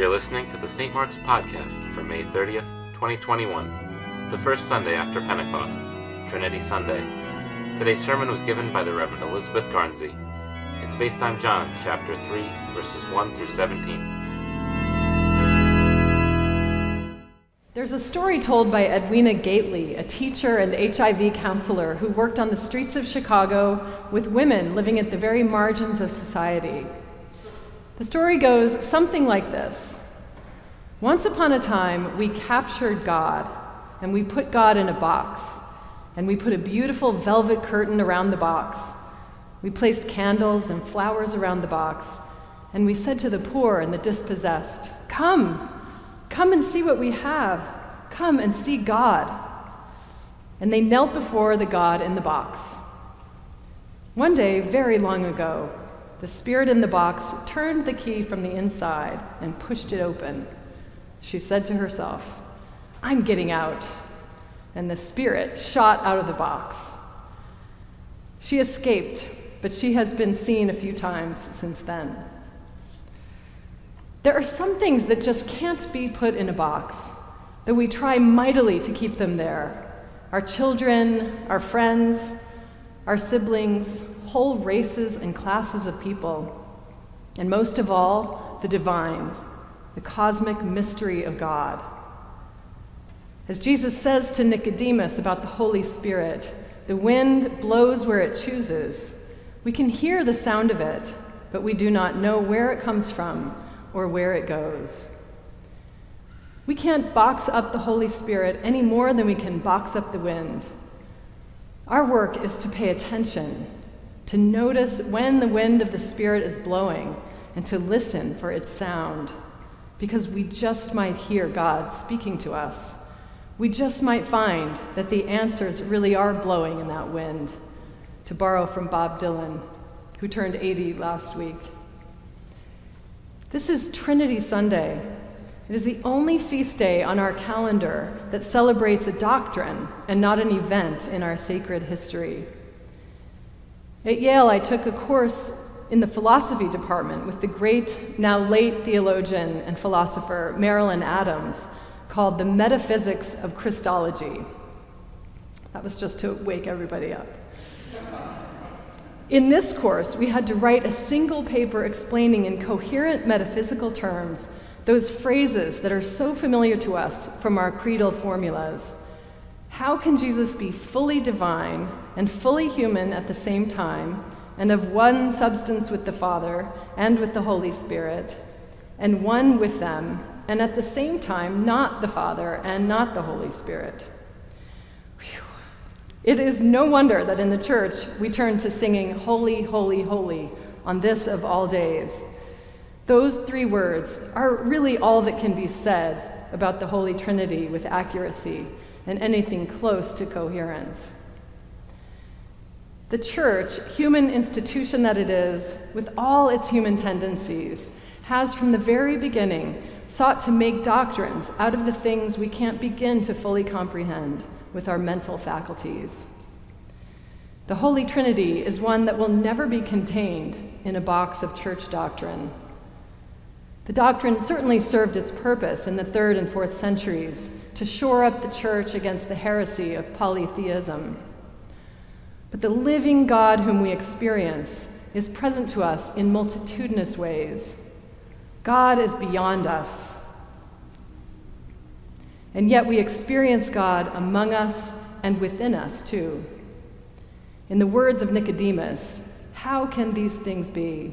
You're listening to the St. Mark's Podcast for May 30th, 2021, the first Sunday after Pentecost, Trinity Sunday. Today's sermon was given by the Reverend Elizabeth Garnsey. It's based on John chapter 3, verses 1 through 17. There's a story told by Edwina Gateley, a teacher and HIV counselor who worked on the streets of Chicago with women living at the very margins of society. The story goes something like this Once upon a time, we captured God and we put God in a box, and we put a beautiful velvet curtain around the box. We placed candles and flowers around the box, and we said to the poor and the dispossessed, Come, Come and see what we have. Come and see God. And they knelt before the God in the box. One day, very long ago, the spirit in the box turned the key from the inside and pushed it open. She said to herself, I'm getting out. And the spirit shot out of the box. She escaped, but she has been seen a few times since then. There are some things that just can't be put in a box, that we try mightily to keep them there. Our children, our friends, our siblings, whole races and classes of people, and most of all, the divine, the cosmic mystery of God. As Jesus says to Nicodemus about the Holy Spirit, the wind blows where it chooses. We can hear the sound of it, but we do not know where it comes from or where it goes. We can't box up the Holy Spirit any more than we can box up the wind. Our work is to pay attention, to notice when the wind of the Spirit is blowing, and to listen for its sound, because we just might hear God speaking to us. We just might find that the answers really are blowing in that wind, to borrow from Bob Dylan, who turned 80 last week. This is Trinity Sunday. It is the only feast day on our calendar that celebrates a doctrine and not an event in our sacred history. At Yale, I took a course in the philosophy department with the great, now late theologian and philosopher Marilyn Adams called The Metaphysics of Christology. That was just to wake everybody up. In this course, we had to write a single paper explaining in coherent metaphysical terms those phrases that are so familiar to us from our creedal formulas. How can Jesus be fully divine and fully human at the same time, and of one substance with the Father and with the Holy Spirit, and one with them, and at the same time not the Father and not the Holy Spirit? It is no wonder that in the church we turn to singing Holy, Holy, Holy on this of all days. Those three words are really all that can be said about the Holy Trinity with accuracy and anything close to coherence. The church, human institution that it is, with all its human tendencies, has from the very beginning sought to make doctrines out of the things we can't begin to fully comprehend with our mental faculties. The Holy Trinity is one that will never be contained in a box of church doctrine. The doctrine certainly served its purpose in the third and fourth centuries to shore up the church against the heresy of polytheism. But the living God whom we experience is present to us in multitudinous ways. God is beyond us, and yet we experience God among us and within us too. In the words of Nicodemus, how can these things be?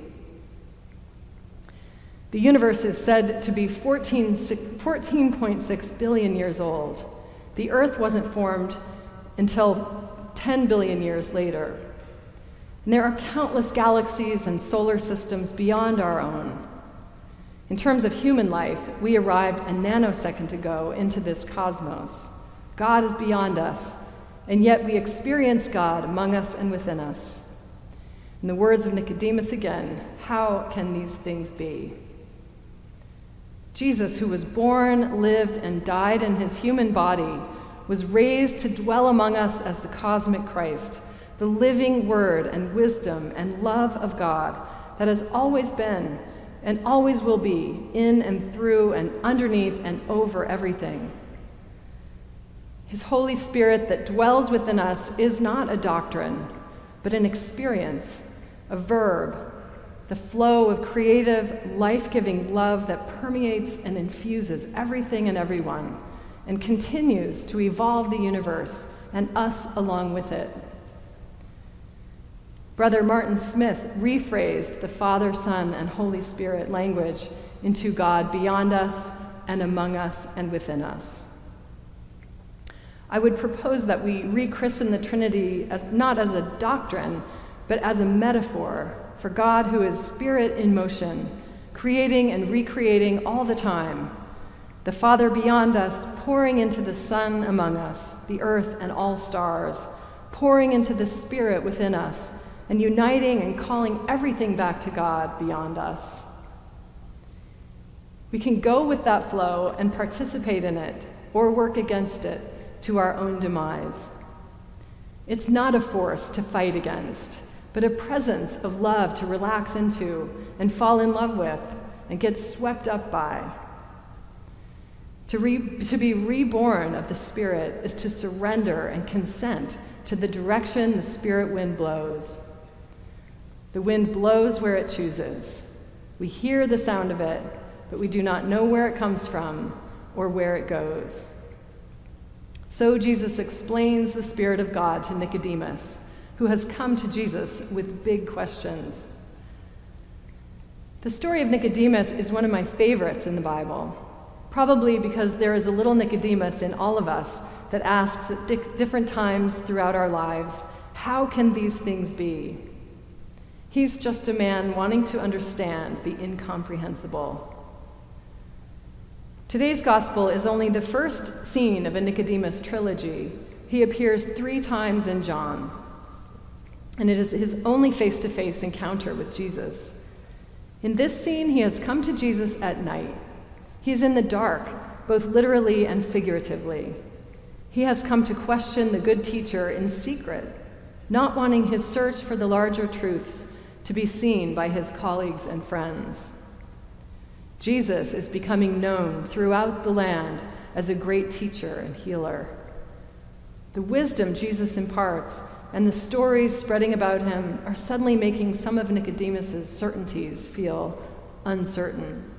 The universe is said to be 14.6 billion years old. The earth wasn't formed until 10 billion years later. And there are countless galaxies and solar systems beyond our own. In terms of human life, we arrived a nanosecond ago into this cosmos. God is beyond us, and yet we experience God among us and within us. In the words of Nicodemus again, how can these things be? Jesus, who was born, lived, and died in his human body, was raised to dwell among us as the cosmic Christ, the living word and wisdom and love of God that has always been and always will be in and through and underneath and over everything. His Holy Spirit that dwells within us is not a doctrine, but an experience, a verb, the flow of creative, life giving love that permeates and infuses everything and everyone and continues to evolve the universe and us along with it. Brother Martin Smith rephrased the Father, Son, and Holy Spirit language into God beyond us and among us and within us. I would propose that we rechristen the Trinity as, not as a doctrine, but as a metaphor for God who is spirit in motion, creating and recreating all the time. The Father beyond us, pouring into the Son among us, the earth and all stars, pouring into the Spirit within us, and uniting and calling everything back to God beyond us. We can go with that flow and participate in it, or work against it to our own demise. It's not a force to fight against, but a presence of love to relax into and fall in love with and get swept up by. To, re- to be reborn of the Spirit is to surrender and consent to the direction the Spirit wind blows. The wind blows where it chooses. We hear the sound of it, but we do not know where it comes from or where it goes. So Jesus explains the Spirit of God to Nicodemus, who has come to Jesus with big questions. The story of Nicodemus is one of my favorites in the Bible, probably because there is a little Nicodemus in all of us that asks at di- different times throughout our lives, How can these things be? He's just a man wanting to understand the incomprehensible. Today's gospel is only the first scene of a Nicodemus trilogy. He appears three times in John, and it is his only face to face encounter with Jesus. In this scene, he has come to Jesus at night. He is in the dark, both literally and figuratively. He has come to question the good teacher in secret, not wanting his search for the larger truths to be seen by his colleagues and friends. Jesus is becoming known throughout the land as a great teacher and healer. The wisdom Jesus imparts and the stories spreading about him are suddenly making some of Nicodemus's certainties feel uncertain.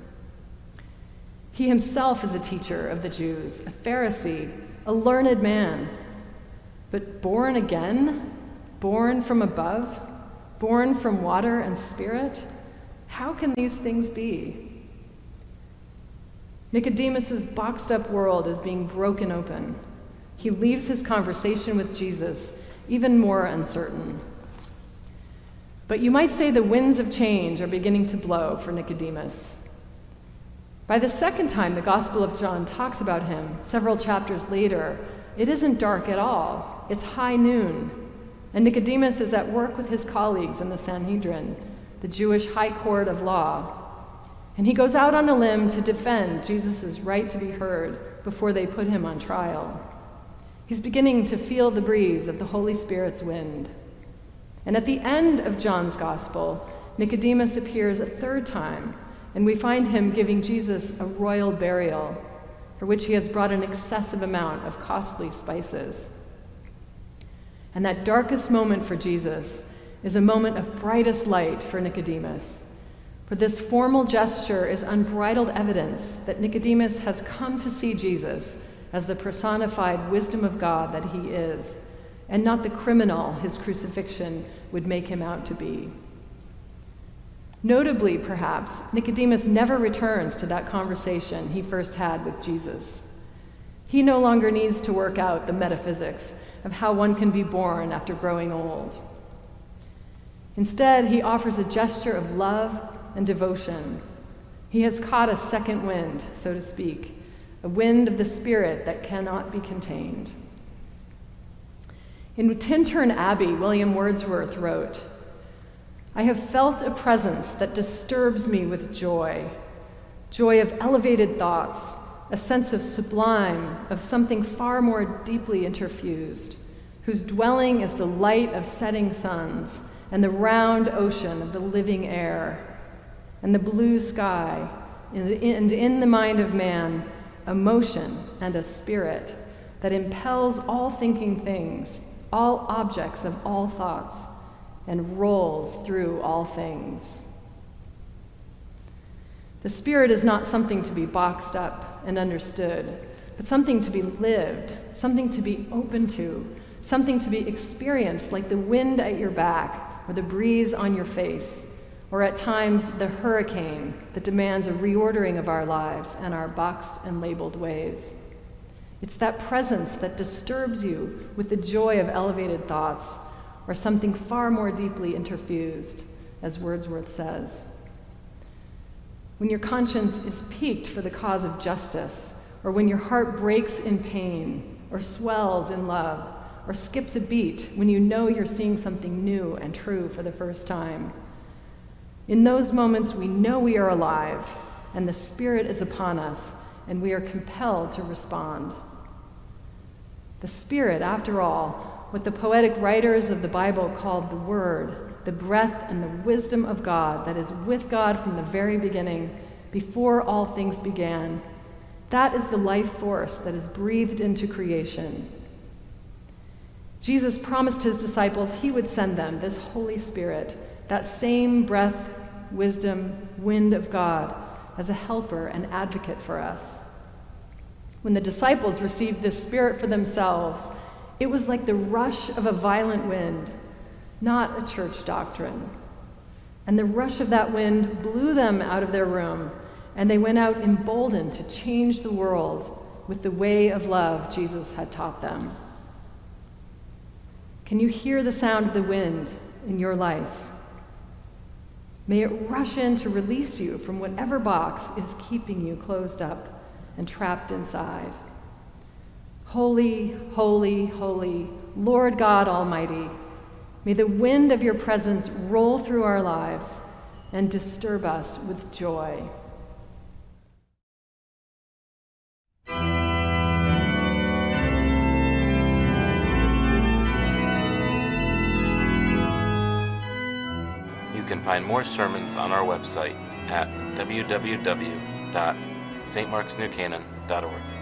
He himself is a teacher of the Jews, a Pharisee, a learned man, but born again, born from above, born from water and spirit. How can these things be? Nicodemus's boxed up world is being broken open. He leaves his conversation with Jesus even more uncertain. But you might say the winds of change are beginning to blow for Nicodemus. By the second time the Gospel of John talks about him, several chapters later, it isn't dark at all. It's high noon. And Nicodemus is at work with his colleagues in the Sanhedrin, the Jewish high court of law, and he goes out on a limb to defend Jesus' right to be heard before they put him on trial. He's beginning to feel the breeze of the Holy Spirit's wind. And at the end of John's gospel, Nicodemus appears a third time, and we find him giving Jesus a royal burial, for which he has brought an excessive amount of costly spices. And that darkest moment for Jesus is a moment of brightest light for Nicodemus for this formal gesture is unbridled evidence that Nicodemus has come to see Jesus as the personified wisdom of God that he is, and not the criminal his crucifixion would make him out to be. Notably, perhaps, Nicodemus never returns to that conversation he first had with Jesus. He no longer needs to work out the metaphysics of how one can be born after growing old. Instead, he offers a gesture of love and devotion. He has caught a second wind, so to speak, a wind of the Spirit that cannot be contained. In Tintern Abbey, William Wordsworth wrote, I have felt a presence that disturbs me with joy, joy of elevated thoughts, a sense of sublime, of something far more deeply interfused, whose dwelling is the light of setting suns and the round ocean of the living air and the blue sky, and in the mind of man, a motion and a spirit that impels all thinking things, all objects of all thoughts, and rolls through all things. The Spirit is not something to be boxed up and understood, but something to be lived, something to be open to, something to be experienced like the wind at your back or the breeze on your face, or at times the hurricane that demands a reordering of our lives and our boxed and labeled ways. It's that presence that disturbs you with the joy of elevated thoughts or something far more deeply interfused, as Wordsworth says. When your conscience is piqued for the cause of justice, or when your heart breaks in pain, or swells in love, or skips a beat when you know you're seeing something new and true for the first time. In those moments, we know we are alive, and the Spirit is upon us, and we are compelled to respond. The Spirit, after all, what the poetic writers of the Bible called the Word, the breath and the wisdom of God that is with God from the very beginning, before all things began. That is the life force that is breathed into creation. Jesus promised his disciples he would send them this Holy Spirit, that same breath, wisdom, wind of God, as a helper and advocate for us. When the disciples received this Spirit for themselves, it was like the rush of a violent wind, not a church doctrine. And the rush of that wind blew them out of their room, and they went out emboldened to change the world with the way of love Jesus had taught them. Can you hear the sound of the wind in your life? May it rush in to release you from whatever box is keeping you closed up and trapped inside. Holy, holy, holy, Lord God Almighty, may the wind of your presence roll through our lives and disturb us with joy. Find more sermons on our website at www.stmarksnewcanaan.org.